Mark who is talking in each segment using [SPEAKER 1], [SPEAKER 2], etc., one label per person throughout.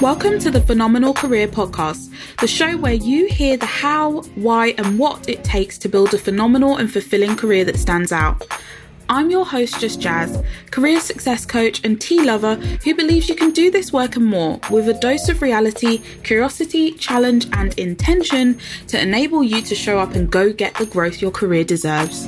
[SPEAKER 1] Welcome to the Phenomenal Career Podcast, the show where you hear the how, why, and what it takes to build a phenomenal and fulfilling career that stands out. I'm your host, Just Jaz, career success coach and tea lover who believes you can do this work and more with a dose of reality, curiosity, challenge, and intention to enable you to show up and go get the growth your career deserves.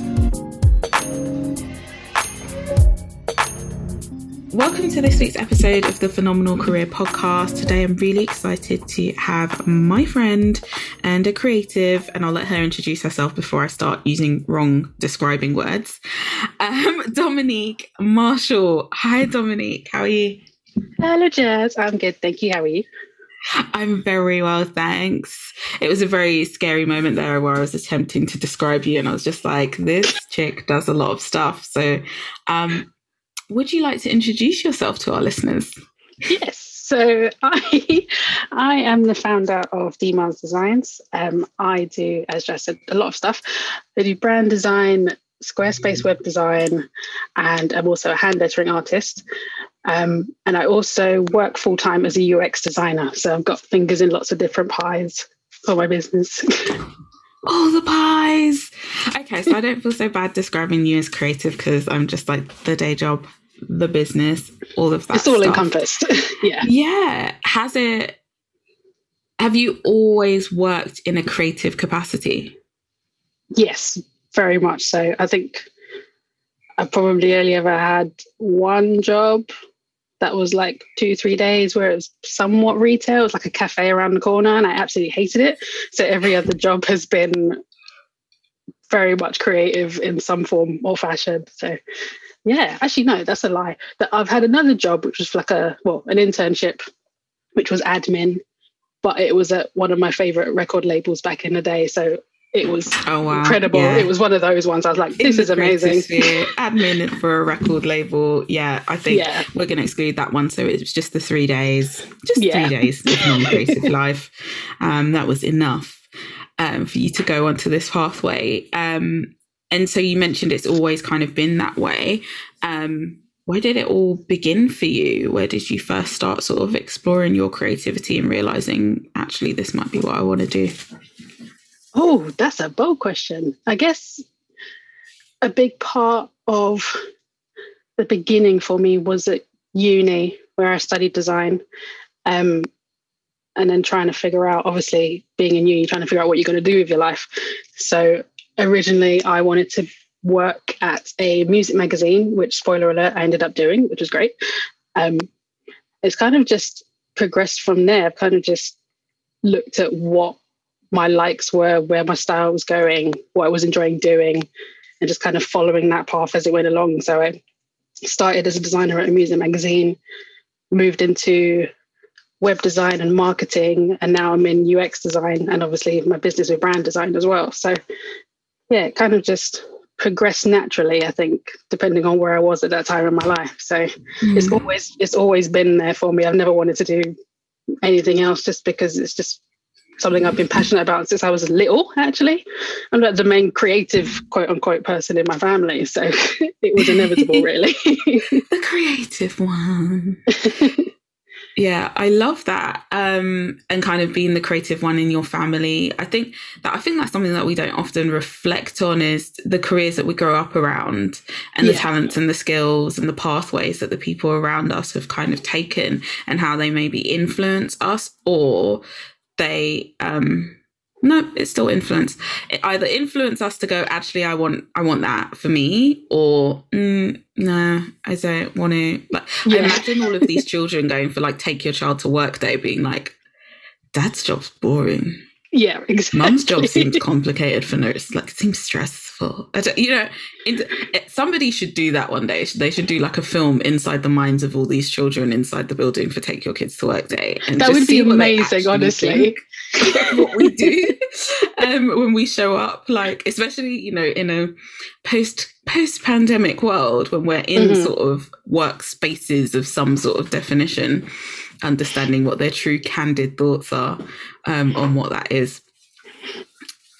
[SPEAKER 1] Welcome to this week's episode of the Phenomenal Career Podcast. Today I'm really excited to have my friend and a creative, and I'll let her introduce herself before I start using wrong describing words. Um, Dominique Marshall. Hi, Dominique. How are you?
[SPEAKER 2] Hello, Jaz. I'm good. Thank you. How are you?
[SPEAKER 1] I'm very well, thanks. It was a very scary moment there where I was attempting to describe you, and I was just like, this chick does a lot of stuff. So, um, would you like to introduce yourself to our listeners?
[SPEAKER 2] Yes. So I, I am the founder of Dmarz Designs. Um, I do, as Jaz said, a lot of stuff. I do brand design, Squarespace web design, and I'm also a hand lettering artist. Um, and I also work full time as a UX designer. So I've got fingers in lots of different pies for my business.
[SPEAKER 1] all the pies. Okay, so I don't feel so bad describing you as creative because I'm just like the day job, the business, all of that.
[SPEAKER 2] It's all
[SPEAKER 1] stuff.
[SPEAKER 2] encompassed. yeah.
[SPEAKER 1] Yeah. Has it, have you always worked in a creative capacity?
[SPEAKER 2] Yes, very much so. I think I probably only ever had one job that was like two, three days where it was somewhat retail. It was like a cafe around the corner and I absolutely hated it. So every other job has been very much creative in some form or fashion. So yeah, actually no, that's a lie. That I've had another job which was like a well, an internship, which was admin, but it was at one of my favorite record labels back in the day. So it was oh, wow. incredible. Yeah. It was one of those ones. I was like, this is amazing.
[SPEAKER 1] admin for a record label. Yeah, I think yeah. we're going to exclude that one. So it was just the three days, just yeah. three days of non creative life. Um, that was enough um, for you to go onto this pathway. Um, and so you mentioned it's always kind of been that way. Um, where did it all begin for you? Where did you first start sort of exploring your creativity and realizing actually this might be what I want to do?
[SPEAKER 2] Oh, that's a bold question. I guess a big part of the beginning for me was at uni where I studied design. Um, and then trying to figure out, obviously, being in uni, trying to figure out what you're going to do with your life. So originally, I wanted to work at a music magazine, which, spoiler alert, I ended up doing, which was great. Um, it's kind of just progressed from there. I've kind of just looked at what my likes were, where my style was going, what I was enjoying doing, and just kind of following that path as it went along. So I started as a designer at a music magazine, moved into web design and marketing, and now I'm in UX design and obviously my business with brand design as well. So yeah, it kind of just progressed naturally, I think, depending on where I was at that time in my life. So mm. it's always it's always been there for me. I've never wanted to do anything else just because it's just something I've been passionate about since I was little, actually. I'm like the main creative, quote unquote, person in my family. So it was inevitable, really.
[SPEAKER 1] the creative one. yeah, I love that. Um, and kind of being the creative one in your family. I think that I think that's something that we don't often reflect on is the careers that we grow up around and the talents and the skills and the pathways that the people around us have kind of taken and how they maybe influence us or they um no it's still influence it either influence us to go actually i want i want that for me or mm, i don't want to like yeah. I imagine all of these children going for like take your child to work day being like dad's job's boring
[SPEAKER 2] yeah exactly
[SPEAKER 1] mum's job seems complicated for nurse like it seems stressful you know, somebody should do that one day. They should do like a film inside the minds of all these children inside the building for Take Your Kids to Work Day.
[SPEAKER 2] And that would be amazing, honestly.
[SPEAKER 1] what we do um, when we show up, like especially you know in a post post pandemic world when we're in mm-hmm. sort of workspaces of some sort of definition, understanding what their true candid thoughts are um, on what that is.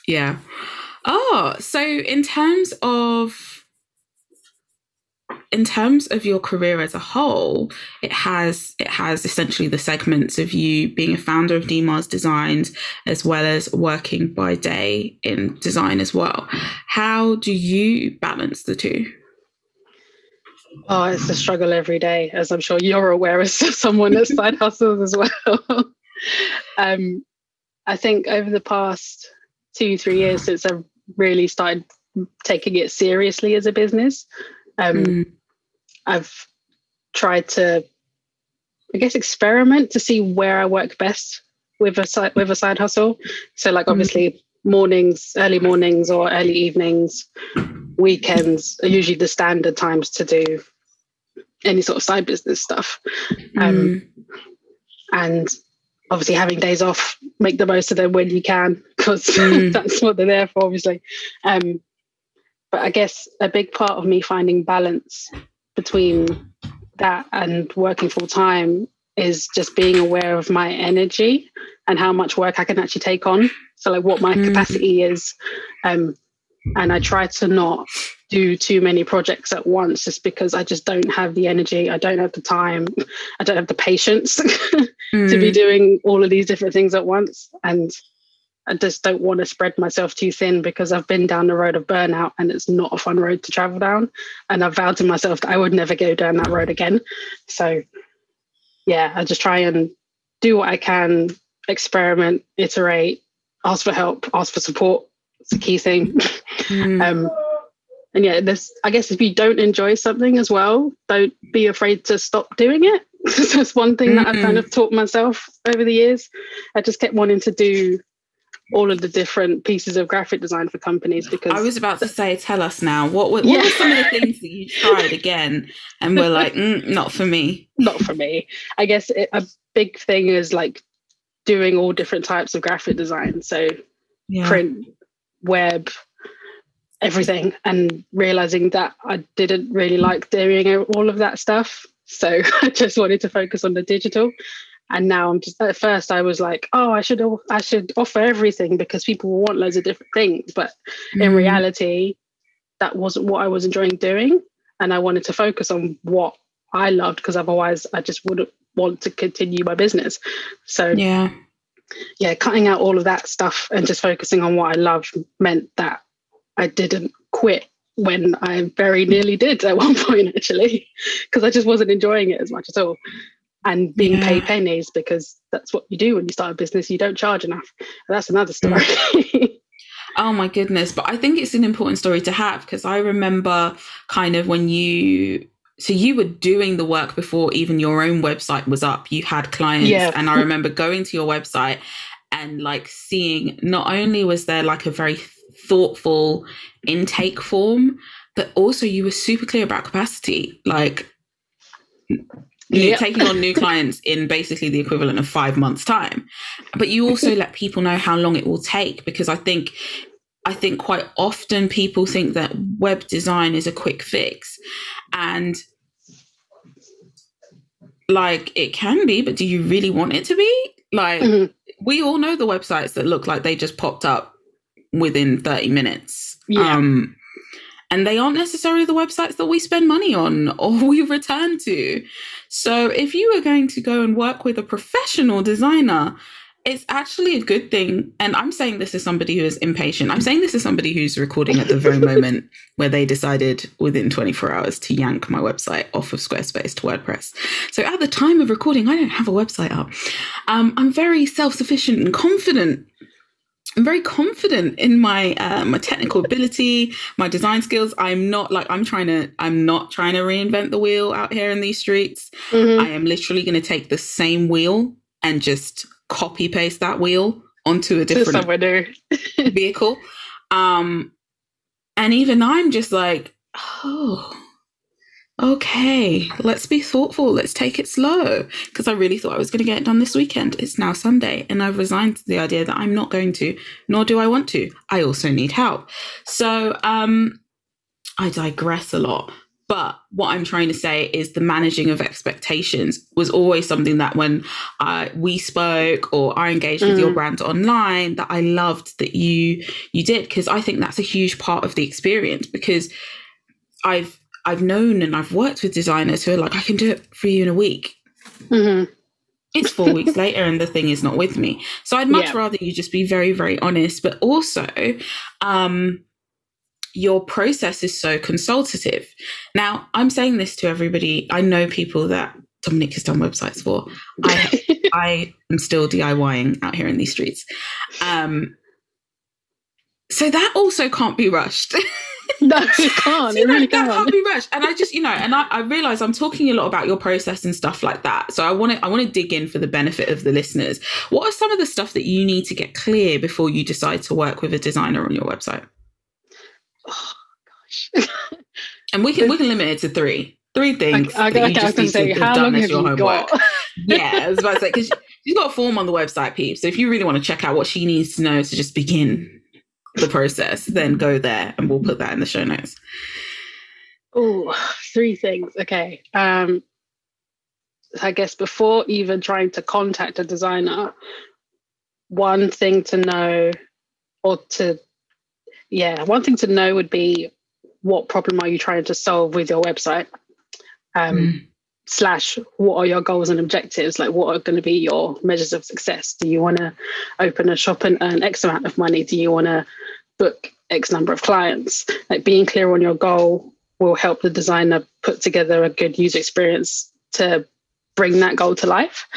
[SPEAKER 1] Yeah. Oh, so in terms of in terms of your career as a whole, it has it has essentially the segments of you being a founder of DMARZ Designs as well as working by day in design as well. How do you balance the two?
[SPEAKER 2] Oh, it's a struggle every day, as I'm sure you're aware as someone that side hustles as well. um, I think over the past two, three years since I've really started taking it seriously as a business, um, mm. I've tried to, I guess, experiment to see where I work best with a side with a side hustle. So, like, obviously, mm. mornings, early mornings, or early evenings, weekends are usually the standard times to do any sort of side business stuff. Um, mm. And obviously, having days off, make the most of them when you can, because mm. that's what they're there for, obviously. Um, but I guess a big part of me finding balance between that and working full time is just being aware of my energy and how much work I can actually take on. So, like, what my mm. capacity is. Um, and I try to not do too many projects at once just because I just don't have the energy, I don't have the time, I don't have the patience mm. to be mm. doing all of these different things at once. And I just don't want to spread myself too thin because I've been down the road of burnout and it's not a fun road to travel down. And I've vowed to myself that I would never go down that road again. So, yeah, I just try and do what I can, experiment, iterate, ask for help, ask for support. It's a key thing. Mm. um, and yeah, this I guess if you don't enjoy something as well, don't be afraid to stop doing it. That's one thing mm. that I've kind of taught myself over the years. I just kept wanting to do all of the different pieces of graphic design for companies because
[SPEAKER 1] I was about to say, tell us now what were, what yeah. were some of the things that you tried again and were like, mm, not for me,
[SPEAKER 2] not for me. I guess it, a big thing is like doing all different types of graphic design, so yeah. print, web, everything, and realizing that I didn't really like doing all of that stuff. So I just wanted to focus on the digital and now i'm just at first i was like oh i should i should offer everything because people want loads of different things. But mm. in reality that wasn't what i was enjoying doing. And i wanted to focus on what i loved because otherwise i just wouldn't want to continue my business. So
[SPEAKER 1] yeah.
[SPEAKER 2] yeah cutting out all of that stuff and just focusing on what i love meant that i didn't quit when I very nearly did at one point, actually, because I just wasn't enjoying it as much at all and being yeah. paid pennies because that's what you do when you start a business. You don't charge enough. That's another story.
[SPEAKER 1] Oh my goodness. But I think it's an important story to have because I remember kind of when you so you were doing the work before even your own website was up. You had clients. Yeah. And I remember going to your website and like seeing not only was there like a very thoughtful intake form, but also you were super clear about capacity. Like you're taking on new clients in basically the equivalent of five months time but you also let people know how long it will take because i think i think quite often people think that web design is a quick fix and like it can be but do you really want it to be like mm-hmm. we all know the websites that look like they just popped up within 30 minutes yeah. um and they aren't necessarily the websites that we spend money on or we return to. So if you are going to go and work with a professional designer, it's actually a good thing. And I'm saying this as somebody who is impatient. I'm saying this as somebody who's recording at the very moment where they decided within 24 hours to yank my website off of Squarespace to WordPress. So at the time of recording, I don't have a website up. Um, I'm very self sufficient and confident I'm very confident in my uh, my technical ability, my design skills. I'm not like I'm trying to I'm not trying to reinvent the wheel out here in these streets. Mm-hmm. I am literally going to take the same wheel and just copy paste that wheel onto a different vehicle. Um, and even I'm just like, oh, okay, let's be thoughtful. Let's take it slow. Because I really thought I was going to get it done this weekend. It's now Sunday, and I've resigned to the idea that I'm not going to, nor do I want to. I also need help. So um, I digress a lot. But what I'm trying to say is the managing of expectations was always something that when uh, we spoke or I engaged with your mm. brand online, that I loved that you you did because I think that's a huge part of the experience because I've I've known and I've worked with designers who are like, I can do it for you in a week. Mm-hmm. It's four weeks later and the thing is not with me. So I'd much yeah. rather you just be very, very honest, but also, um, your process is so consultative. Now, I'm saying this to everybody. I know people that Dominique has done websites for. I, I am still DIYing out here in these streets. Um, so that also can't be rushed.
[SPEAKER 2] no, it can't. It really can't.
[SPEAKER 1] can't be rushed. And I just, you know, and I, I realize I'm talking a lot about your process and stuff like that. So I want to, I want to dig in for the benefit of the listeners. What are some of the stuff that you need to get clear before you decide to work with a designer on your website?
[SPEAKER 2] Oh gosh.
[SPEAKER 1] and we can we can limit it to three. Three things. I, I, that you just need say, to have done as your homework. yeah, I was about to say because she's got a form on the website, peeps. So if you really want to check out what she needs to know to just begin the process, then go there and we'll put that in the show notes.
[SPEAKER 2] Oh, three things. Okay. Um, I guess before even trying to contact a designer, one thing to know or to, yeah, one thing to know would be what problem are you trying to solve with your website? Um, mm slash what are your goals and objectives? Like what are going to be your measures of success? Do you want to open a shop and earn x amount of money? Do you want to book x number of clients? Like being clear on your goal will help the designer put together a good user experience to bring that goal to life.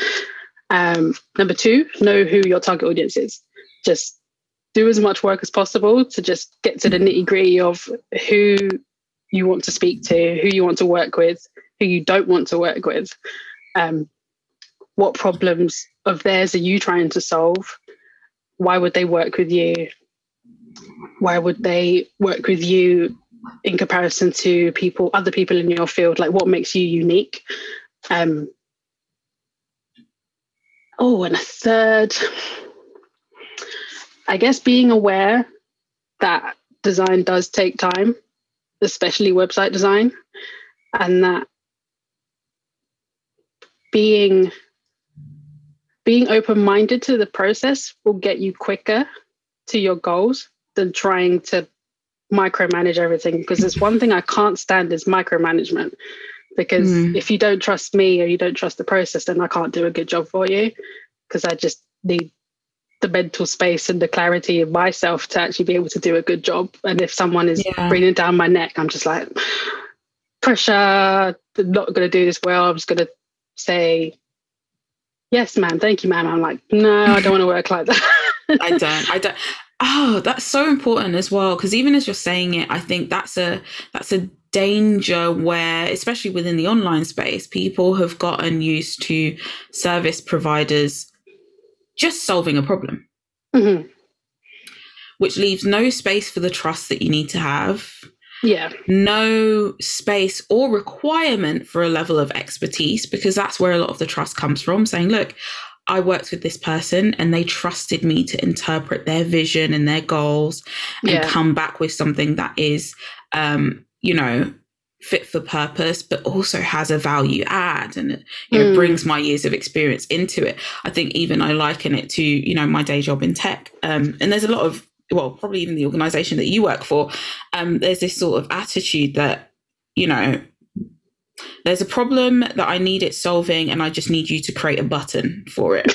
[SPEAKER 2] Um, number two know who your target audience is. Just do as much work as possible to just get to the nitty gritty of who you want to speak to who you want to work with who you don't want to work with. Um, what problems of theirs are you trying to solve? Why would they work with you? Why would they work with you in comparison to people, other people in your field? Like, what makes you unique? Um, oh, and a third, I guess being aware that design does take time, especially website design, and that being being open-minded to the process will get you quicker to your goals than trying to micromanage everything. Because there's one thing I can't stand is micromanagement. Because mm. if you don't trust me or you don't trust the process then I can't do a good job for you. Because I just need the mental space and the clarity of myself to actually be able to do a good job. And if someone is yeah. breathing down my neck I'm just like pressure not going to do this well. I'm just going to say, yes, ma'am, thank you, ma'am. I'm like, no, I don't want to work like that.
[SPEAKER 1] I don't. I don't. Oh, that's so important as well. Because even as you're saying it, I think that's a that's a danger where, especially within the online space, people have gotten used to service providers just solving a problem, mm-hmm. which leaves no space for the trust that you need to have
[SPEAKER 2] yeah
[SPEAKER 1] no space or requirement for a level of expertise because that's where a lot of the trust comes from saying look I worked with this person and they trusted me to interpret their vision and their goals and yeah. come back with something that is, um, you know, fit for purpose, but also has a value add and you know mm. brings my years of experience into it. I think even I liken it to you know my day job in tech, um, and there's a lot of well, probably even the organization that you work for, um, there's this sort of attitude that, you know, there's a problem that I need it solving and I just need you to create a button for it.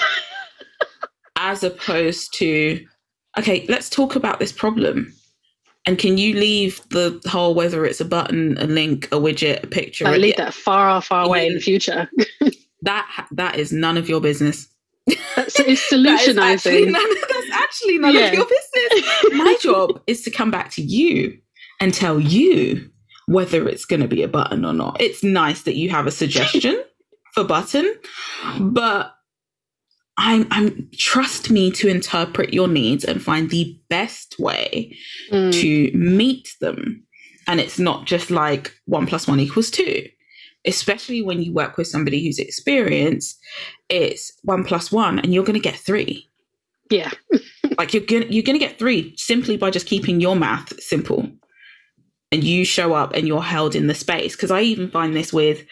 [SPEAKER 1] As opposed to, okay, let's talk about this problem. And can you leave the whole whether it's a button, a link, a widget, a picture?
[SPEAKER 2] I leave that far, far away in the future.
[SPEAKER 1] that that is none of your business.
[SPEAKER 2] That's, it's solutionizing.
[SPEAKER 1] that's actually none yeah. of your business. My job is to come back to you and tell you whether it's going to be a button or not. It's nice that you have a suggestion for button, but I'm, I'm trust me to interpret your needs and find the best way mm. to meet them. And it's not just like one plus one equals two especially when you work with somebody who's experienced, it's one plus one and you're going to get three.
[SPEAKER 2] Yeah.
[SPEAKER 1] like you're gonna you're going to get three simply by just keeping your math simple. And you show up and you're held in the space. Because I even find this with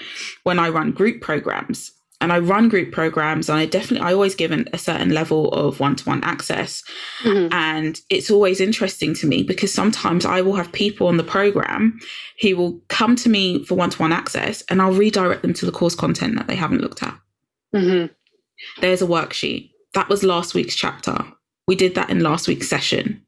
[SPEAKER 1] when I run group programs. and I run group programs and I definitely I always give an, a certain level of one-to-one access mm-hmm. and it's always interesting to me because sometimes I will have people on the program who will come to me for one-to-one access and I'll redirect them to the course content that they haven't looked at. Mm-hmm. There's a worksheet. That was last week's chapter. We did that in last week's session.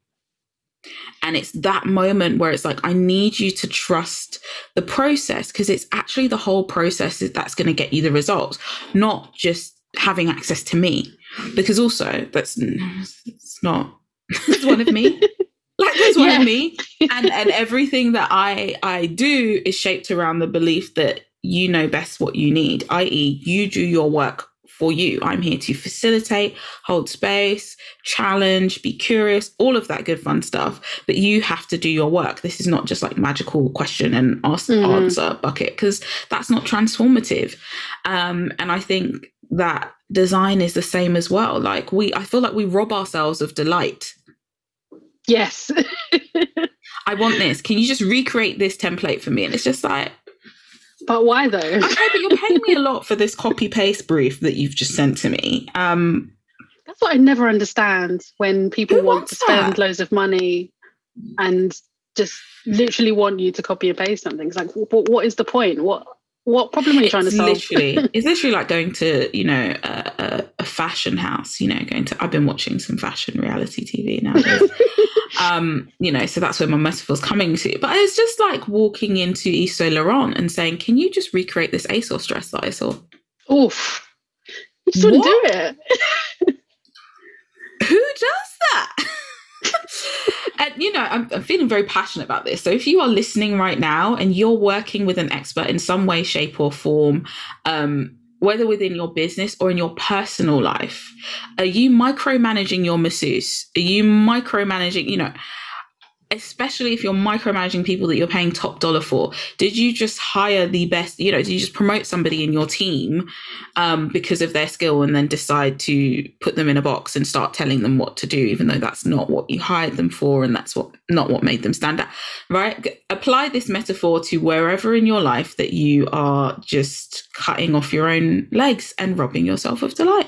[SPEAKER 1] And it's that moment where it's like, I need you to trust the process because it's actually the whole process that's going to get you the results, not just having access to me. Because also, that's it's not it's one of me. like there's one yeah. of me. And and everything that I I do is shaped around the belief that you know best what you need, i.e., you do your work for you. I'm here to facilitate, hold space, challenge, be curious, all of that good fun stuff. But you have to do your work. This is not just like magical question and ask, mm. answer bucket because that's not transformative. Um, and I think that design is the same as well. Like we, I feel like we rob ourselves of delight.
[SPEAKER 2] Yes.
[SPEAKER 1] I want this. Can you just recreate this template for me? And it's just like,
[SPEAKER 2] but why though?
[SPEAKER 1] okay, but you're paying me a lot for this copy paste brief that you've just sent to me. Um,
[SPEAKER 2] That's what I never understand when people want to spend that? loads of money and just literally want you to copy and paste something. It's like, what, what is the point? What what problem are you trying to solve?
[SPEAKER 1] Literally, it's literally like going to you know a, a, a, fashion house. You know, going to. I've been watching some fashion reality TV nowadays. um, you know, so that's where my metaphor's coming to. But it's just like walking into Yves Saint Laurent and saying, "Can you just recreate this ASOS dress that I saw?"
[SPEAKER 2] Oof, you just wouldn't do it.
[SPEAKER 1] Who does that? And you know, I'm, I'm, feeling very passionate about this. So if you are listening right now and you're working with an expert in some way, shape, or form, um, whether within your business or in your personal life, are you micromanaging your masseuse? Are you micromanaging, you know, especially if you're micromanaging people that you're paying top dollar for. Did you just hire the best you know did you just promote somebody in your team um, because of their skill and then decide to put them in a box and start telling them what to do even though that's not what you hired them for and that's what not what made them stand out? Right? Apply this metaphor to wherever in your life that you are just cutting off your own legs and robbing yourself of delight.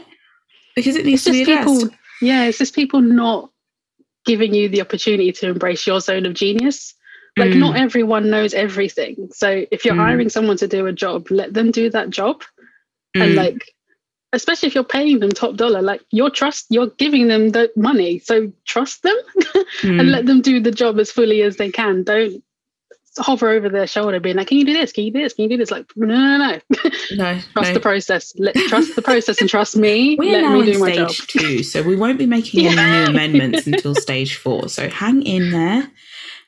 [SPEAKER 1] Because it needs it's to be addressed
[SPEAKER 2] people, yeah it's just people not giving you the opportunity to embrace your zone of genius. Like, mm. not everyone knows everything. So, if you're mm. hiring someone to do a job, let them do that job. Mm. And, like, especially if you're paying them top dollar, like, your trust, you're giving them the money. So, trust them and mm. let them do the job as fully as they can. Don't hover over their shoulder being like, can you do this? Can you do this? Can you do this? Like, no, no, no.
[SPEAKER 1] No.
[SPEAKER 2] trust
[SPEAKER 1] no.
[SPEAKER 2] the process. Let, trust the process and trust me.
[SPEAKER 1] We
[SPEAKER 2] Let
[SPEAKER 1] now
[SPEAKER 2] me do
[SPEAKER 1] in
[SPEAKER 2] my
[SPEAKER 1] stage
[SPEAKER 2] job.
[SPEAKER 1] two, so we won't be making any new amendments until stage four. So hang in there.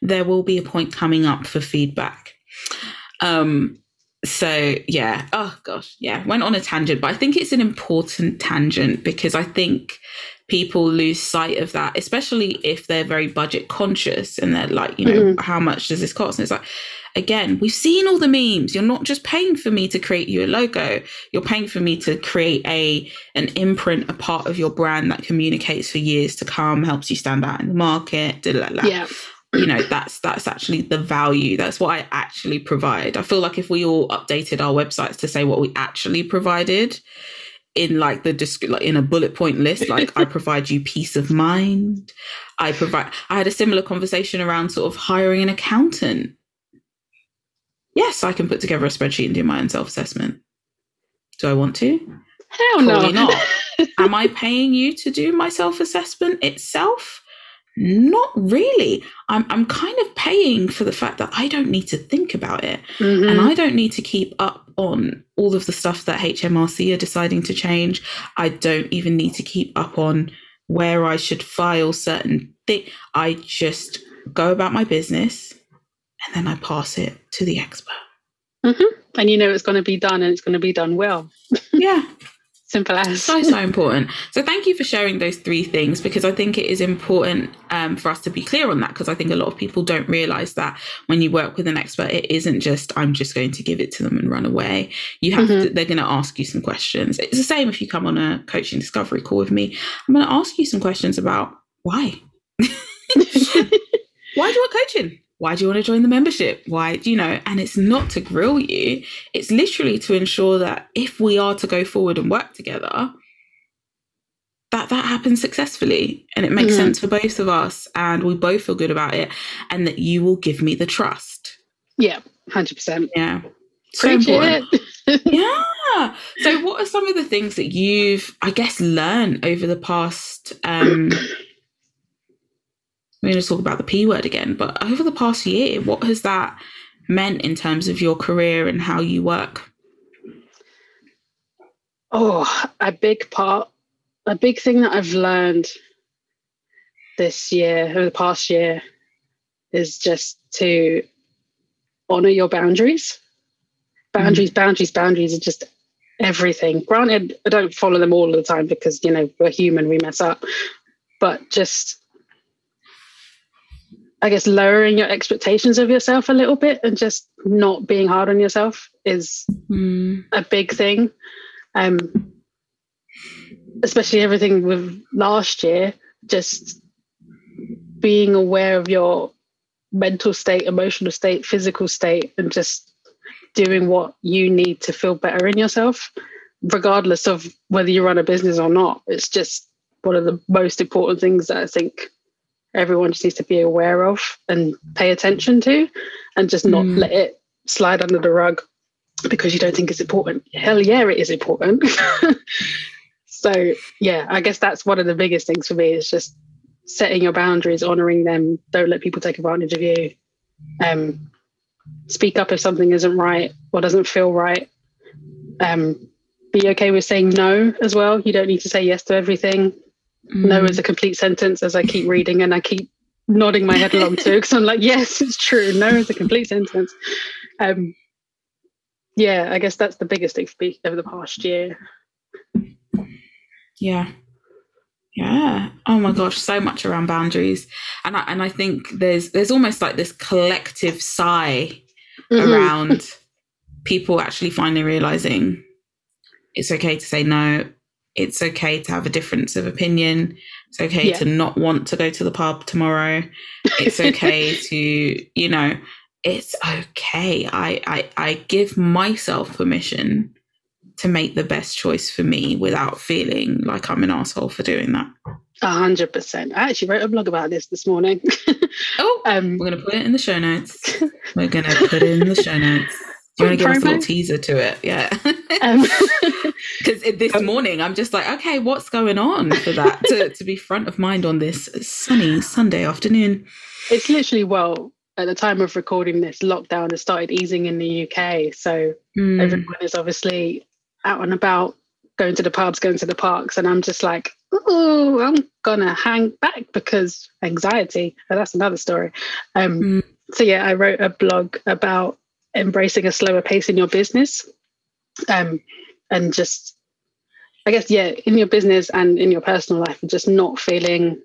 [SPEAKER 1] There will be a point coming up for feedback. Um, so yeah, oh gosh, yeah, went on a tangent, but I think it's an important tangent because I think people lose sight of that, especially if they're very budget conscious and they're like, you know, mm-hmm. how much does this cost? And it's like, again, we've seen all the memes. You're not just paying for me to create you a logo. You're paying for me to create a an imprint, a part of your brand that communicates for years to come, helps you stand out in the market.
[SPEAKER 2] Yeah.
[SPEAKER 1] You know, that's that's actually the value. That's what I actually provide. I feel like if we all updated our websites to say what we actually provided, in like the disc like in a bullet point list like i provide you peace of mind. I provide i had a similar conversation around sort of hiring an accountant. Yes i can put together a spreadsheet and do my own self-assessment. Do i want to?
[SPEAKER 2] Hell Probably
[SPEAKER 1] no not. Am i paying you to do my self-assessment itself not really. I'm I'm kind of paying for the fact that I don't need to think about it. Mm-hmm. And I don't need to keep up on all of the stuff that HMRC are deciding to change. I don't even need to keep up on where I should file certain things. I just go about my business and then I pass it to the expert.
[SPEAKER 2] Mm-hmm. And you know it's going to be done and it's going to be done well.
[SPEAKER 1] yeah.
[SPEAKER 2] Simple as.
[SPEAKER 1] So, so important. So, thank you for sharing those three things because I think it is important um, for us to be clear on that because I think a lot of people don't realize that when you work with an expert, it isn't just, I'm just going to give it to them and run away. You have mm-hmm. to, they're going to ask you some questions. It's the same if you come on a coaching discovery call with me. I'm going to ask you some questions about why. why do you want coaching? Why do you want to join the membership? Why do you know? And it's not to grill you, it's literally to ensure that if we are to go forward and work together, that that happens successfully and it makes mm-hmm. sense for both of us and we both feel good about it and that you will give me the trust.
[SPEAKER 2] Yeah, 100%.
[SPEAKER 1] Yeah.
[SPEAKER 2] So important.
[SPEAKER 1] yeah. So what are some of the things that you've I guess learned over the past um we're going to talk about the P word again, but over the past year, what has that meant in terms of your career and how you work?
[SPEAKER 2] Oh, a big part, a big thing that I've learned this year, over the past year, is just to honor your boundaries. Boundaries, mm. boundaries, boundaries are just everything. Granted, I don't follow them all the time because, you know, we're human, we mess up. But just I guess lowering your expectations of yourself a little bit and just not being hard on yourself is mm. a big thing. Um, especially everything with last year, just being aware of your mental state, emotional state, physical state, and just doing what you need to feel better in yourself, regardless of whether you run a business or not. It's just one of the most important things that I think everyone just needs to be aware of and pay attention to and just not mm. let it slide under the rug because you don't think it's important. Hell yeah, it is important. so yeah, I guess that's one of the biggest things for me is just setting your boundaries, honoring them. Don't let people take advantage of you. Um, speak up if something isn't right or doesn't feel right. Um, be okay with saying no as well. You don't need to say yes to everything. Mm. No is a complete sentence as I keep reading and I keep nodding my head along too because I'm like, yes, it's true. No is a complete sentence. Um, yeah, I guess that's the biggest thing for me over the past year.
[SPEAKER 1] Yeah. Yeah. Oh my gosh, so much around boundaries. And I and I think there's there's almost like this collective sigh mm-hmm. around people actually finally realizing it's okay to say no it's okay to have a difference of opinion. It's okay yeah. to not want to go to the pub tomorrow. It's okay to, you know, it's okay. I, I I give myself permission to make the best choice for me without feeling like I'm an asshole for doing that.
[SPEAKER 2] A hundred percent. I actually wrote a blog about this this morning.
[SPEAKER 1] oh, um, we're gonna put it in the show notes. We're gonna put it in the show notes. Do you want to give us a little teaser to it? Yeah. Because um, this um, morning I'm just like, okay, what's going on for that to, to be front of mind on this sunny Sunday afternoon?
[SPEAKER 2] It's literally, well, at the time of recording this, lockdown has started easing in the UK. So mm. everyone is obviously out and about, going to the pubs, going to the parks. And I'm just like, oh, I'm going to hang back because anxiety. But that's another story. Um, mm. So, yeah, I wrote a blog about embracing a slower pace in your business um, and just i guess yeah in your business and in your personal life just not feeling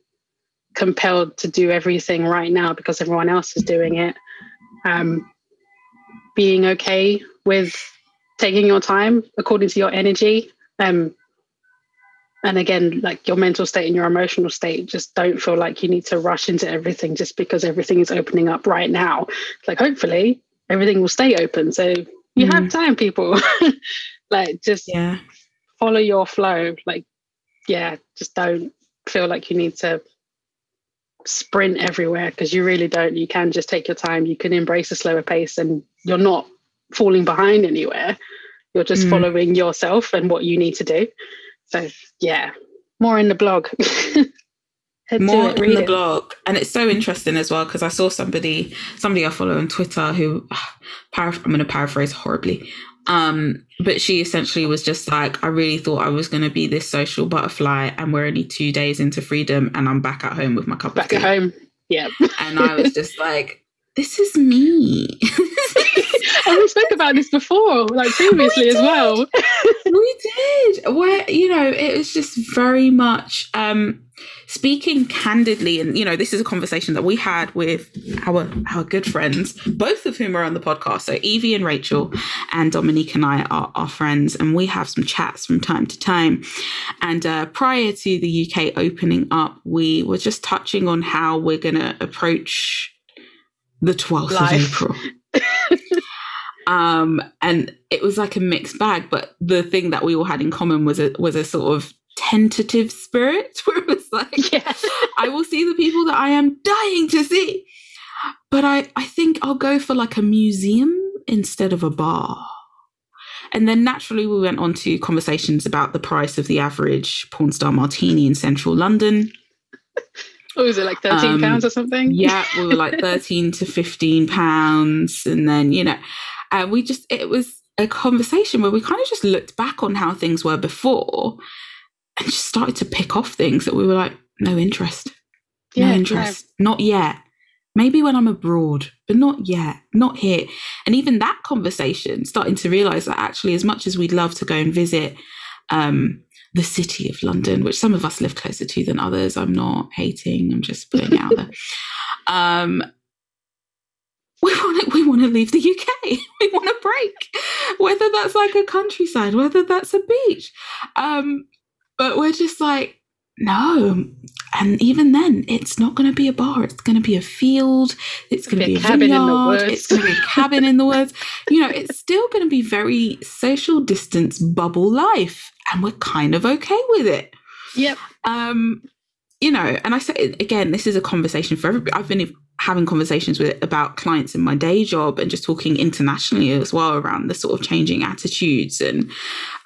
[SPEAKER 2] compelled to do everything right now because everyone else is doing it. Um, being okay with taking your time according to your energy um, and again like your mental state and your emotional state just don't feel like you need to rush into everything just because everything is opening up right now. Like hopefully everything will stay open. So you mm. have time, people. like just
[SPEAKER 1] yeah.
[SPEAKER 2] follow your flow. Like, yeah, just don't feel like you need to sprint everywhere because you really don't. You can just take your time. You can embrace a slower pace and you're not falling behind anywhere. You're just mm. following yourself and what you need to do. So yeah, more in the blog.
[SPEAKER 1] more in the it. blog and it's so interesting as well because i saw somebody somebody i follow on twitter who i'm going to paraphrase horribly. Um but she essentially was just like i really thought i was going to be this social butterfly and we're only two days into freedom and i'm back at home with my cup
[SPEAKER 2] back at home. Yeah.
[SPEAKER 1] And i was just like this is me
[SPEAKER 2] and we spoke about this before, like previously we as well.
[SPEAKER 1] we did. Where you know, it was just very much um speaking candidly, and you know, this is a conversation that we had with our our good friends, both of whom are on the podcast. So Evie and Rachel and Dominique and I are, our friends, and we have some chats from time to time. And uh, prior to the UK opening up, we were just touching on how we're going to approach the 12th
[SPEAKER 2] Life.
[SPEAKER 1] of April. um, and it was like a mixed bag, but the thing that we all had in common was a was a sort of tentative spirit where it was like
[SPEAKER 2] yeah.
[SPEAKER 1] I will see the people that I am dying to see. But I, I think I'll go for like a museum instead of a bar. And then naturally, we went on to conversations about the price of the average porn star martini in central London.
[SPEAKER 2] What was it, like 13
[SPEAKER 1] Um,
[SPEAKER 2] pounds or something?
[SPEAKER 1] Yeah, we were like 13 to 15 pounds. And then, you know, and we just, it was a conversation where we kind of just looked back on how things were before and just started to pick off things that we were like, no interest.
[SPEAKER 2] Yeah,
[SPEAKER 1] no
[SPEAKER 2] yeah.
[SPEAKER 1] interest. Not yet. Maybe when I'm abroad, but not yet, not here. And even that conversation, starting to realize that actually, as much as we'd love to go and visit um, the city of London, which some of us live closer to than others, I'm not hating, I'm just putting it out there. Um, we want to, we want to leave the UK. We want a break, whether that's like a countryside, whether that's a beach. Um, but we're just like, no. And even then, it's not going to be a bar. It's going to be a field. It's going to be a
[SPEAKER 2] cabin in the woods.
[SPEAKER 1] It's going to be a cabin in the woods. You know, it's still going to be very social distance bubble life, and we're kind of okay with it
[SPEAKER 2] Yep.
[SPEAKER 1] um you know and i say again this is a conversation for everybody i've been having conversations with about clients in my day job and just talking internationally as well around the sort of changing attitudes and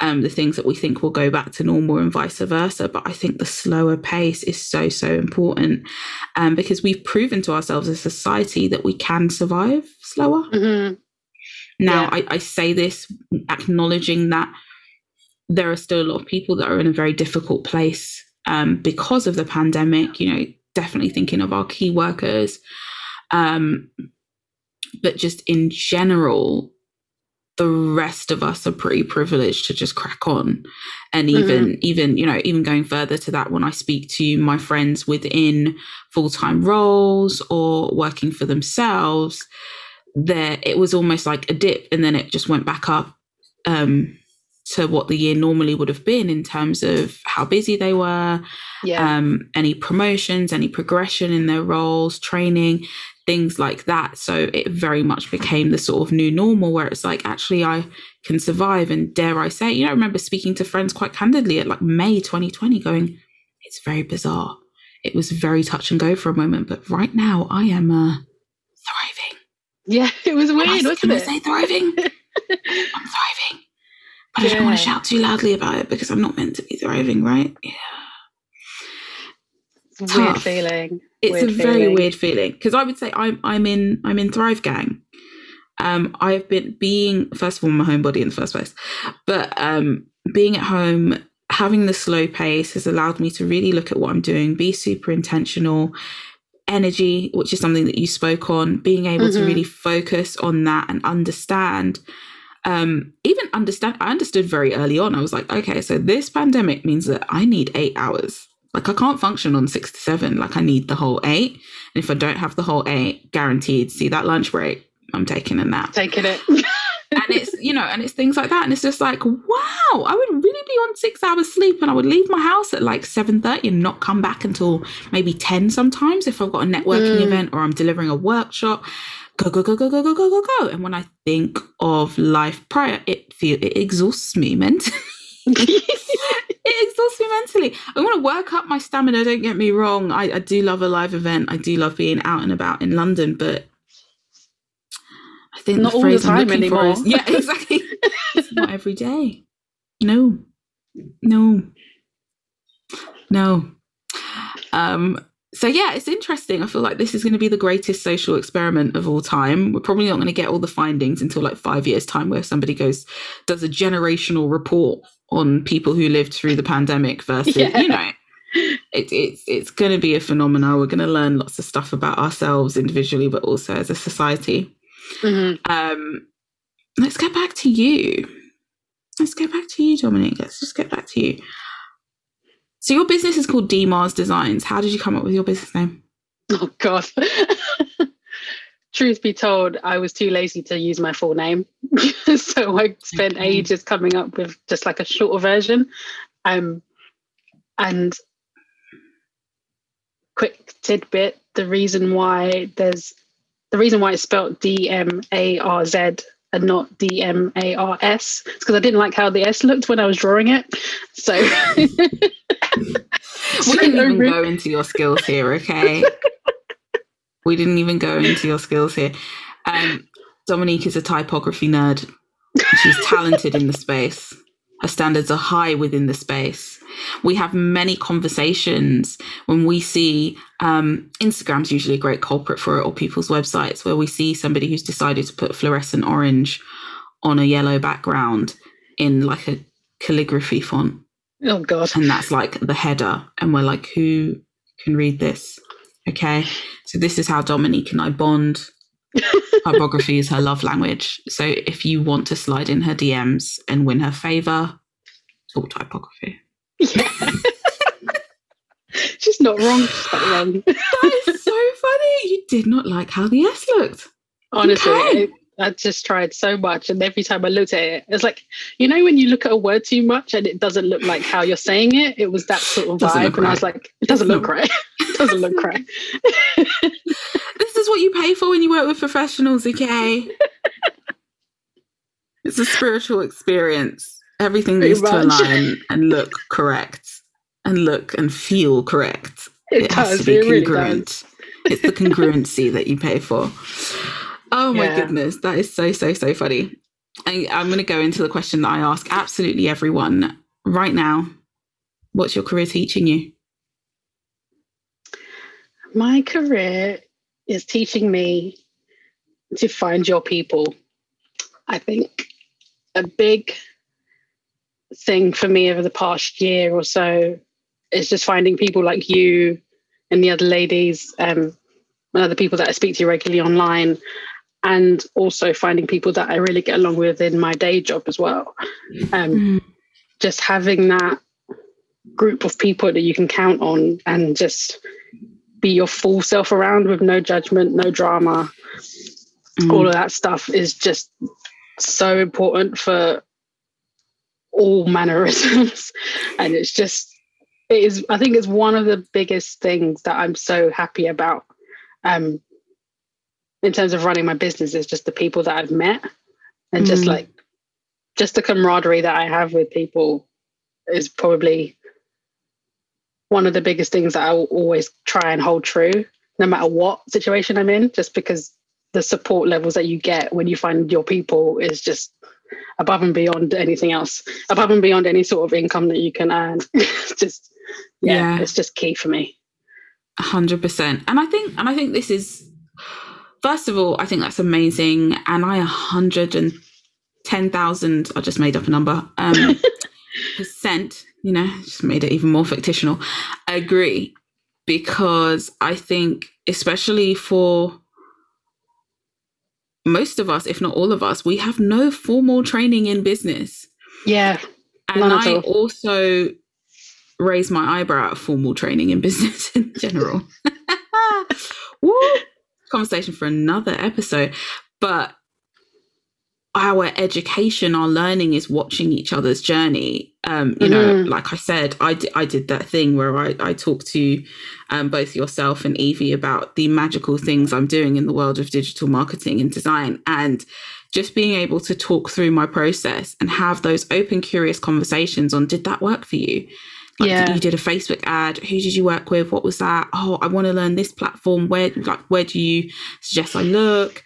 [SPEAKER 1] um, the things that we think will go back to normal and vice versa but i think the slower pace is so so important um, because we've proven to ourselves as a society that we can survive slower
[SPEAKER 2] hmm
[SPEAKER 1] now,
[SPEAKER 2] Yeah.
[SPEAKER 1] I, I say this acknowledging that there are still a lot of people that are in a very difficult place um, because of the pandemic. You know, definitely thinking of our key workers, um, but just in general, the rest of us are pretty privileged to just crack on. And even even you know even going further to that when i speak to my friends within full-time roles or working for themselves there it was almost like a dip and then it just went back up um to what the year normally would have been in terms of how busy they were
[SPEAKER 2] Yeah.
[SPEAKER 1] um, any promotions, any progression in their roles, training, things like that. So it very much became the sort of new normal where it's like, actually, I can survive. And dare I say, you know, I remember speaking to friends quite candidly at like May 2020, going, it's very bizarre. It was very touch and go for a moment, but right now I am uh, thriving.
[SPEAKER 2] yeah. It was
[SPEAKER 1] Can I-
[SPEAKER 2] weird, wasn't
[SPEAKER 1] can I
[SPEAKER 2] it?
[SPEAKER 1] say thriving? I'm thriving. I don't want to shout too loudly about it because I'm not meant to be thriving, right? Yeah.
[SPEAKER 2] It's a weird
[SPEAKER 1] tough.
[SPEAKER 2] feeling.
[SPEAKER 1] it's
[SPEAKER 2] Weird
[SPEAKER 1] a very weird feeling because I would say I'm I'm in I'm in Thrive Gang. Um, I've been being first of all my homebody in the first place, but um, being at home, having the slow pace has allowed me to really look at what I'm doing, be super intentional. Energy, which is something that you spoke on, being able to
[SPEAKER 2] Mhm.
[SPEAKER 1] really focus on that and understand. Um, even understand, I understood very early on. I was like, okay, so this pandemic means that I need eight hours. Like I can't function on six to seven. Like I need the whole eight. And if I don't have the whole eight, guaranteed, see that lunch break, I'm taking a nap.
[SPEAKER 2] Taking it.
[SPEAKER 1] and it's, you know, and it's things like that. And it's just like, wow, I would really be on six hours sleep and I would leave my house at like 7.30 and not come back until maybe 10 sometimes if I've got a networking
[SPEAKER 2] Mm.
[SPEAKER 1] event or I'm delivering a workshop. Go, go, go, go, go, go, go, go, go. And when I think of life prior, it feel it exhausts me mentally. it exhausts me mentally. I want to work up my stamina. Don't get me wrong. I, I do love a live event. I do love being out and about in London, but I think
[SPEAKER 2] Not
[SPEAKER 1] the
[SPEAKER 2] all the time anymore.
[SPEAKER 1] is yeah, exactly. it's not every day. No, no, no. Um. So yeah, it's interesting. I feel like this is going to be the greatest social experiment of all time. We're probably not going to get all the findings until like five years' time, where somebody goes does a generational report on people who lived through the pandemic versus
[SPEAKER 2] Yeah.
[SPEAKER 1] you know it, it's it's going to be a phenomenon we're going to learn lots of stuff about ourselves individually but also as a society
[SPEAKER 2] Mhm.
[SPEAKER 1] um let's get back to you let's get back to you dominique let's just get back to you so your business is called dmarz designs how did you come up with your business name
[SPEAKER 2] Oh God. Truth be told, I was too lazy to use my full name. so I spent
[SPEAKER 1] Okay.
[SPEAKER 2] ages coming up with just like a shorter version. Um and quick tidbit, the reason why there's the reason why it's spelled D M A R Z and not D M A R S is because I didn't like how the S looked when I was drawing it. So
[SPEAKER 1] we didn't even go into your skills here, okay? we didn't even go into your skills here. Um, Dominique is a typography nerd. She's talented in the space. Her standards are high within the space. We have many conversations when we see um, Instagram's usually a great culprit for it, or people's websites where we see somebody who's decided to put fluorescent orange on a yellow background in like a calligraphy font.
[SPEAKER 2] Oh god!
[SPEAKER 1] And that's like the header, and we're like, who can read this? Okay, so this is how Dominique and I bond. Typography is her love language. So if you want to slide in her DMs and win her favor, talk typography. Yeah.
[SPEAKER 2] She's not wrong. She's not wrong.
[SPEAKER 1] that is so funny. You did not like how the S looked.
[SPEAKER 2] Honestly, okay. I just tried so much, and every time I looked at it, it's like you know when you look at a word too much and it doesn't look like how you're saying it. It was that sort of vibe, and right. I was like, it doesn't look right. it doesn't look right.
[SPEAKER 1] this is what you pay for when you work with professionals, okay? it's a spiritual experience. Everything Pretty needs much. to align and look correct, and look and feel correct.
[SPEAKER 2] It, it has to be it congruent.
[SPEAKER 1] Really it's the congruency that you pay for. Oh my yeah. goodness, that is so so so funny. I, I'm going to go into the question that I ask absolutely everyone right now. What's your career teaching you?
[SPEAKER 2] My career is teaching me to find your people. I think a big thing for me over the past year or so is just finding people like you and the other ladies um, and other people that I speak to regularly online and also finding people that I really get along with in my day job as well. Um, mm. Just having that group of people that you can count on and just be your full self around with no judgment, no drama, mm. all of that stuff is just so important for all mannerisms. and it's just, it is, I think it's one of the biggest things that I'm so happy about. Um, in terms of running my business is just the people that I've met and mm. just like just the camaraderie that I have with people is probably one of the biggest things that I will always try and hold true no matter what situation I'm in just because the support levels that you get when you find your people is just above and beyond anything else above and beyond any sort of income that you can earn. Just yeah, yeah, it's just key for me.
[SPEAKER 1] 100% and i think and i think this is first of all, I think that's amazing. And I 110,000, I just made up a number, um, percent, you know, just made it even more fictional. I agree because I think, especially for most of us, if not all of us, we have no formal training in business.
[SPEAKER 2] Yeah.
[SPEAKER 1] And I also raise my eyebrow at formal training in business in general. Woo! Conversation for another episode. But our education, our learning is watching each other's journey. Um, you mm-hmm. know, like I said, I, d- I did that thing where I, I talked to um, both yourself and Evie about the magical things I'm doing in the world of digital marketing and design. And just being able to talk through my process and have those open, curious conversations on did that work for you? Like, yeah. you did a Facebook ad. Who did you work with? What was that? Oh, I want to learn this platform. Where, like, where do you suggest I look?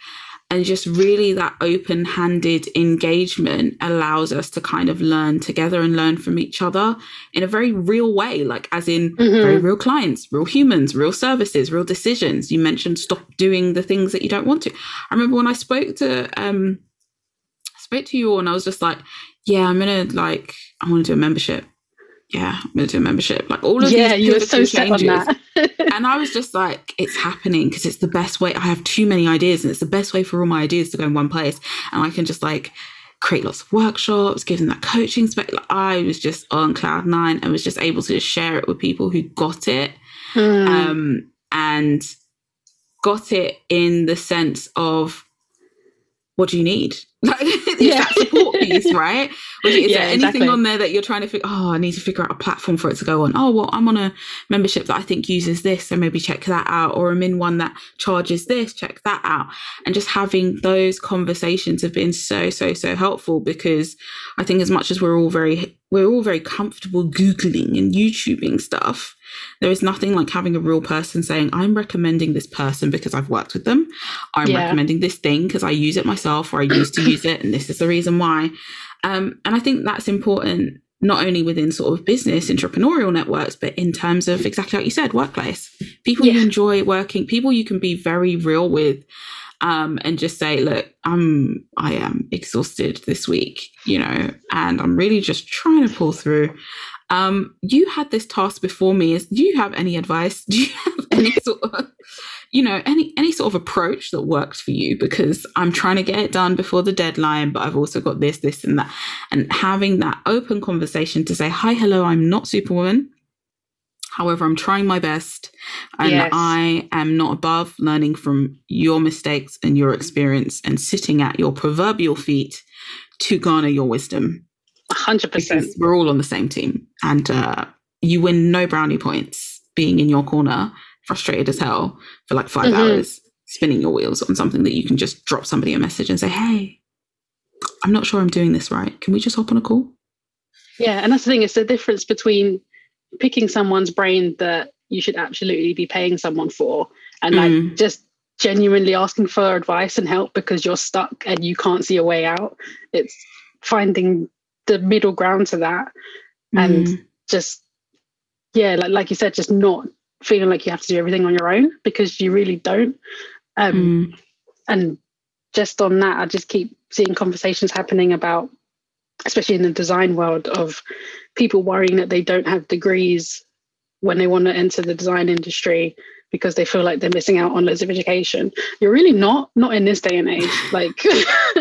[SPEAKER 1] And just really that open handed engagement allows us to kind of learn together and learn from each other in a very real way, like, as in mm-hmm. very real clients, real humans, real services, real decisions. You mentioned stop doing the things that you don't want to. I remember when I spoke to, um, spoke to you all and I was just like, yeah, I'm going to like, I want to do a membership yeah, I'm gonna do a membership. Like all of yeah, these you were so changes. and I was just like, it's happening because it's the best way. I have too many ideas, and it's the best way for all my ideas to go in one place. And I can just like create lots of workshops, give them that coaching spec. Like, I was just on cloud nine and was just able to just share it with people who got it. Mm. Um, and got it in the sense of what do you need? Like yeah. that support piece, right? is yeah, there anything exactly. on there that you're trying to figure? Oh, I need to figure out a platform for it to go on. Oh, well, I'm on a membership that I think uses this, so maybe check that out. Or I'm in one that charges this, check that out. And just having those conversations have been so, so, so helpful because I think as much as we're all very we're all very comfortable googling and YouTubing stuff there is nothing like having a real person saying, I'm recommending this person because I've worked with them. I'm yeah. recommending this thing because I use it myself or I used to use it and this is the reason why. Um, and I think that's important not only within sort of business entrepreneurial networks, but in terms of exactly like you said, workplace. People yeah. you enjoy working, people you can be very real with. Um, and just say, look, I'm I am exhausted this week, you know, and I'm really just trying to pull through. Um, you had this task before me. Is do you have any advice? Do you have any sort of, you know, any any sort of approach that works for you? Because I'm trying to get it done before the deadline, but I've also got this, this, and that. And having that open conversation to say, "Hi, hello, I'm not Superwoman." However, I'm trying my best and yes. I am not above learning from your mistakes and your experience and sitting at your proverbial feet to garner your wisdom.
[SPEAKER 2] 100%.
[SPEAKER 1] We're all on the same team. And uh, you win no brownie points being in your corner, frustrated as hell for like 5 mm-hmm. hours, spinning your wheels on something that you can just drop somebody a message and say, hey, I'm not sure I'm doing this right. Can we just hop on a call?
[SPEAKER 2] Yeah. And that's the thing, it's the difference between picking someone's brain that you should absolutely be paying someone for and like mm. just genuinely asking for advice and help because you're stuck and you can't see a way out. It's finding the middle ground to that and mm. just yeah like like you said just not feeling like you have to do everything on your own because you really don't um mm. and just on that i just keep seeing conversations happening about especially in the design world of people worrying that they don't have degrees when they want to enter the design industry because they feel like they're missing out on loads of education. You're really not, not in this day and age. Like,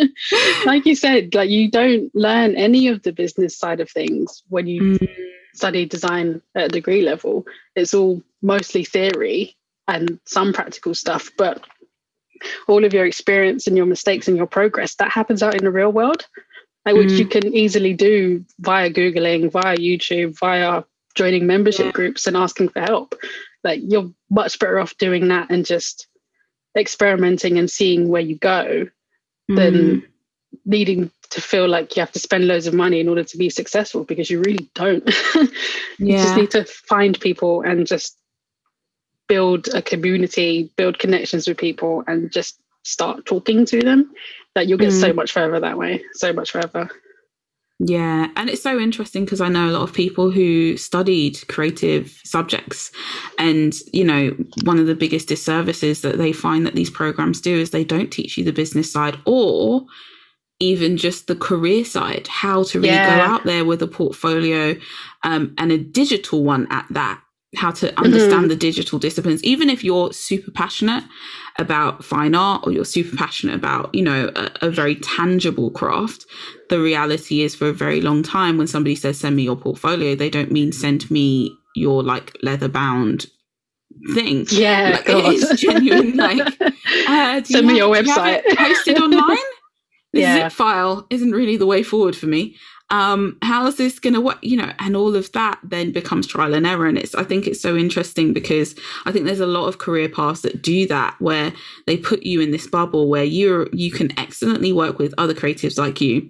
[SPEAKER 2] like you said, like you don't learn any of the business side of things when you mm. study design at a degree level. It's all mostly theory and some practical stuff, but all of your experience and your mistakes and your progress that happens out in the real world, like mm. which you can easily do via googling, via YouTube, via joining membership yeah. groups and asking for help like you're much better off doing that and just experimenting and seeing where you go mm. than needing to feel like you have to spend loads of money in order to be successful because you really don't. you yeah. just need to find people and just build a community, build connections with people and just start talking to them. That you'll get mm. so much further that way, so much further.
[SPEAKER 1] Yeah, and it's so interesting because I know a lot of people who studied creative subjects, and you know, one of the biggest disservices that they find that these programs do is they don't teach you the business side or even just the career side, how to really yeah. go out there with a portfolio um, and a digital one at that how to understand mm-hmm. the digital disciplines. Even if you're super passionate about fine art or you're super passionate about you know a, a, very tangible craft the reality is for a very long time when somebody says send me your portfolio they don't mean send me your like leather bound thing.
[SPEAKER 2] Yeah
[SPEAKER 1] like, it is genuine like
[SPEAKER 2] uh, send me your website.
[SPEAKER 1] posted online? The yeah. zip file isn't really the way forward for me um how is this going to work? You know and all of that then becomes trial and error. And it's i think it's so interesting because i think there's a lot of career paths that do that where they put you in this bubble where you're you can excellently work with other creatives like you.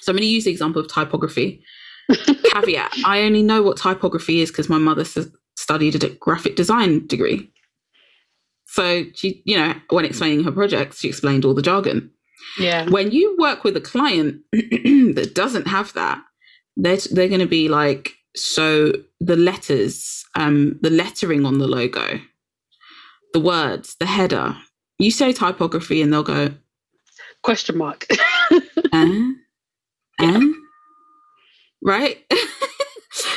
[SPEAKER 1] So i'm going to use the example of typography. Caveat i only know what typography is because my mother s- studied a graphic design degree. So she you know when explaining her projects she explained all the jargon
[SPEAKER 2] yeah.
[SPEAKER 1] When you work with a client that doesn't have that, they're, they're going to be like, so the letters, um, the lettering on the logo, the words, the header, you say typography and they'll go,
[SPEAKER 2] question mark.
[SPEAKER 1] uh, uh, right?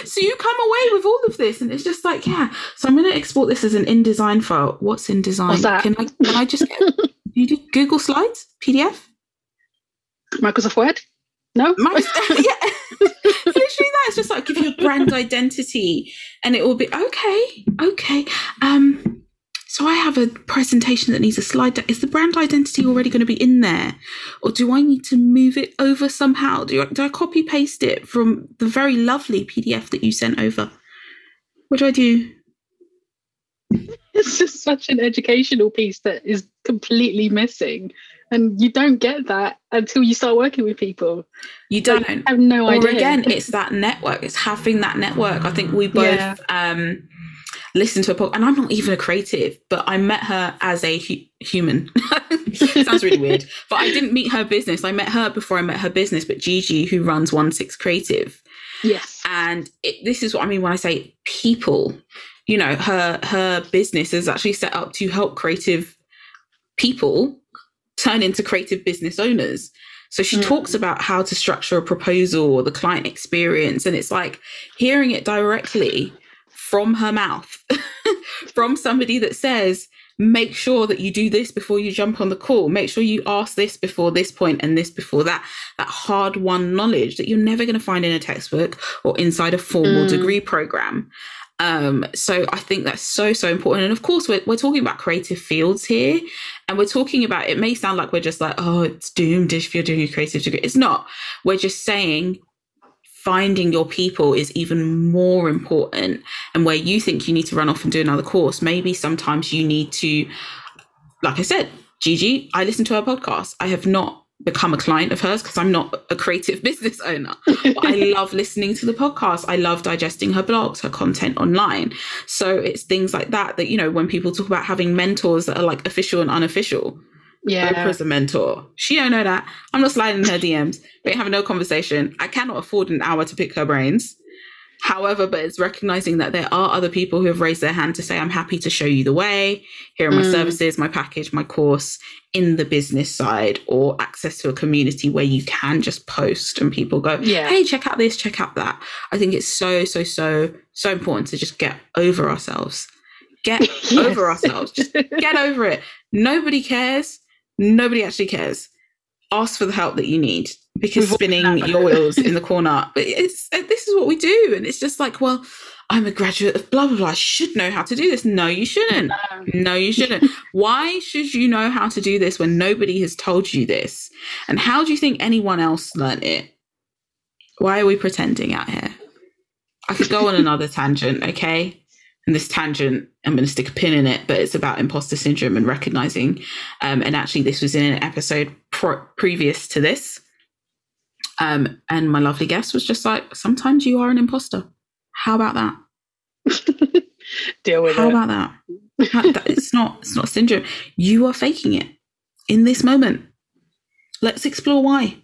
[SPEAKER 1] so you come away with all of this and it's just like yeah so i'm going to export this as an indesign file what's indesign
[SPEAKER 2] what's that?
[SPEAKER 1] can i can i just get you do google slides pdf
[SPEAKER 2] Microsoft Word? No?
[SPEAKER 1] My, yeah. Literally that. It's just like give you a brand identity and it will be okay, okay. Um so I have a presentation that needs a slide deck. Is the brand identity already going to be in there? Or do I need to move it over somehow? Do do I copy paste it from the very lovely PDF that you sent over? What do I do?
[SPEAKER 2] It's just such an educational piece that is completely missing. And you don't get that until you start working with people.
[SPEAKER 1] You don't.
[SPEAKER 2] I have no
[SPEAKER 1] or
[SPEAKER 2] idea.
[SPEAKER 1] again, it's that network. It's having that network. I think we both
[SPEAKER 2] Yeah.
[SPEAKER 1] um, listened to a podcast, and I'm not even a creative, but I met her as a hu- human. Sounds really weird, but I didn't meet her business. I met her before I met her business. But Gigi, who runs One Six Creative,
[SPEAKER 2] yes.
[SPEAKER 1] and it, this is what I mean when I say people. You know, her her business is actually set up to help creative people turn into creative business owners. So she
[SPEAKER 2] Mm.
[SPEAKER 1] talks about how to structure a proposal or the client experience, and it's like hearing it directly from her mouth, from somebody that says, make sure that you do this before you jump on the call. Make sure you ask this before this point and this before that. That hard won knowledge that you're never going to find in a textbook or inside a formal
[SPEAKER 2] Mm.
[SPEAKER 1] degree program. Um, so I think that's so, so important. And of course, we're, we're talking about creative fields here. And we're talking about it may sound like we're just like, oh, it's doomed if you're doing a creative degree. It's not. We're just saying finding your people is even more important. And where you think you need to run off and do another course, maybe sometimes you need to, like I said, Gigi, I listen to her podcast. I have not become a client of hers because I'm not a creative business owner. I love listening to the podcast. I love digesting her blogs, her content online. So it's things like that that, you know, when people talk about having mentors that are like official and unofficial,
[SPEAKER 2] yeah.
[SPEAKER 1] Oprah's a mentor. She don't know that. I'm not sliding in her DMs. We ain't having no conversation. I cannot afford an hour to pick her brains. However, but it's recognizing that there are other people who have raised their hand to say, I'm happy to show you the way. Here are my
[SPEAKER 2] Mm.
[SPEAKER 1] services, my package, my course in the business side, or access to a community where you can just post and people go,
[SPEAKER 2] Yeah.
[SPEAKER 1] hey, check out this, check out that. I think it's so, so, so, so important to just get over ourselves. Get
[SPEAKER 2] Yes.
[SPEAKER 1] over ourselves. Just get over it. Nobody cares. Nobody actually cares. Ask for the help that you need because
[SPEAKER 2] We've
[SPEAKER 1] spinning your wheels in the corner. But it's this is what we do, and it's just like, well, I'm a graduate of blah blah blah. I should know how to do this. No, you shouldn't.
[SPEAKER 2] Um,
[SPEAKER 1] No, you shouldn't. Why should you know how to do this when nobody has told you this? And how do you think anyone else learned it? Why are we pretending out here? I could go on another tangent, okay? And this tangent, I'm going to stick a pin in it, but it's about imposter syndrome and recognizing. Um, and actually, this was in an episode pro- previous to this. Um, and my lovely guest was just like, sometimes you are an imposter. How about that?
[SPEAKER 2] deal with
[SPEAKER 1] How
[SPEAKER 2] it.
[SPEAKER 1] How about that? How- that- it's not it's not a syndrome. You are faking it in this moment. Let's explore why.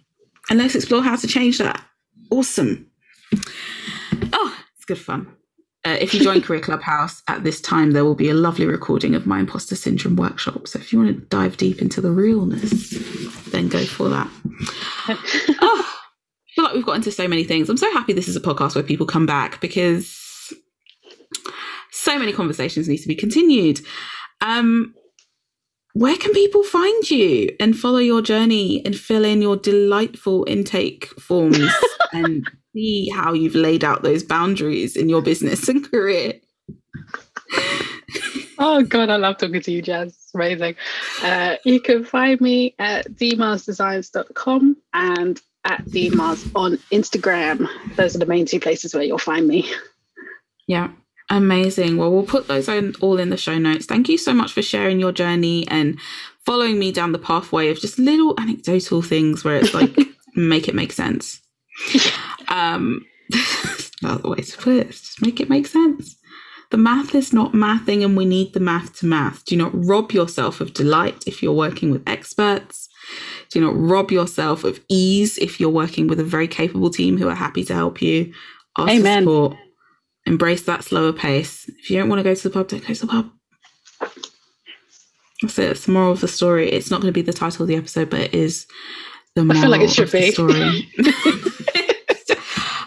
[SPEAKER 1] And let's explore how to change that. Awesome. Oh, it's good fun. Uh, if you join Career Clubhouse at this time, there will be a lovely recording of my imposter syndrome workshop. So if you want to dive deep into the realness, then go for that. I feel like we've got into so many things. I'm so happy this is a podcast where people come back because so many conversations need to be continued. Um, where can people find you and follow your journey and fill in your delightful intake forms and see how you've laid out those boundaries in your business and career?
[SPEAKER 2] Oh god, I love talking to you, Jaz. It's amazing. Uh, you can find me at dmarzdesigns.com and at dmarz on Instagram. Those are the main two places where you'll find me.
[SPEAKER 1] Yeah. Amazing. Well, we'll put those in, all in the show notes. Thank you so much for sharing your journey and following me down the pathway of just little anecdotal things where it's like make it make sense. Um, not the way to put it. Just make it make sense. The math is not mathing, and we need the math to math. Do not rob yourself of delight if you're working with experts. Do not rob yourself of ease if you're working with a very capable team who are happy to help you. Ask for
[SPEAKER 2] Amen.
[SPEAKER 1] support. Embrace that slower pace. If you don't want to go to the pub, don't go to the pub. That's it. It's the moral of the story. It's not going to be the title of the episode, but it is the moral
[SPEAKER 2] feel like it should
[SPEAKER 1] of the
[SPEAKER 2] be.
[SPEAKER 1] story.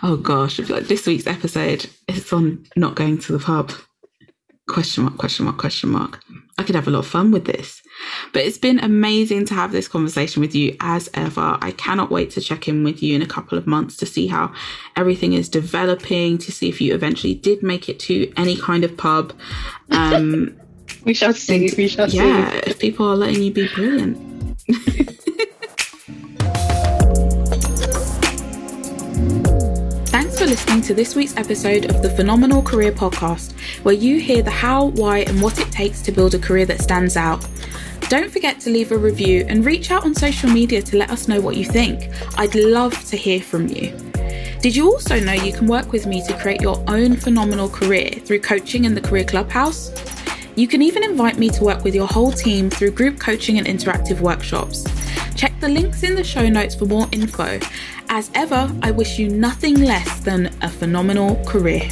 [SPEAKER 1] oh gosh, like this week's episode is on not going to the pub. Question mark, question mark, question mark. I could have a lot of fun with this. But it's been amazing to have this conversation with you as ever. I cannot wait to check in with you in a couple of months to see how everything is developing, to see if you eventually did make it to any kind of pub. Um,
[SPEAKER 2] we shall see. We shall
[SPEAKER 1] yeah, see. if people are letting you be brilliant. for listening to this week's episode of the Phenomenal Career Podcast, where you hear the how, why, and what it takes to build a career that stands out. Don't forget to leave a review and reach out on social media to let us know what you think. I'd love to hear from you. Did you also know you can work with me to create your own phenomenal career through coaching in the Career Clubhouse? You can even invite me to work with your whole team through group coaching and interactive workshops. Check the links in the show notes for more info. As ever, I wish you nothing less than a phenomenal career.